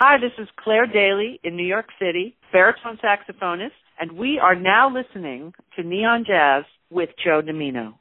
Hi, this is Claire Daly in New York City, baritone saxophonist, and we are now listening to Neon Jazz with Joe Dimino.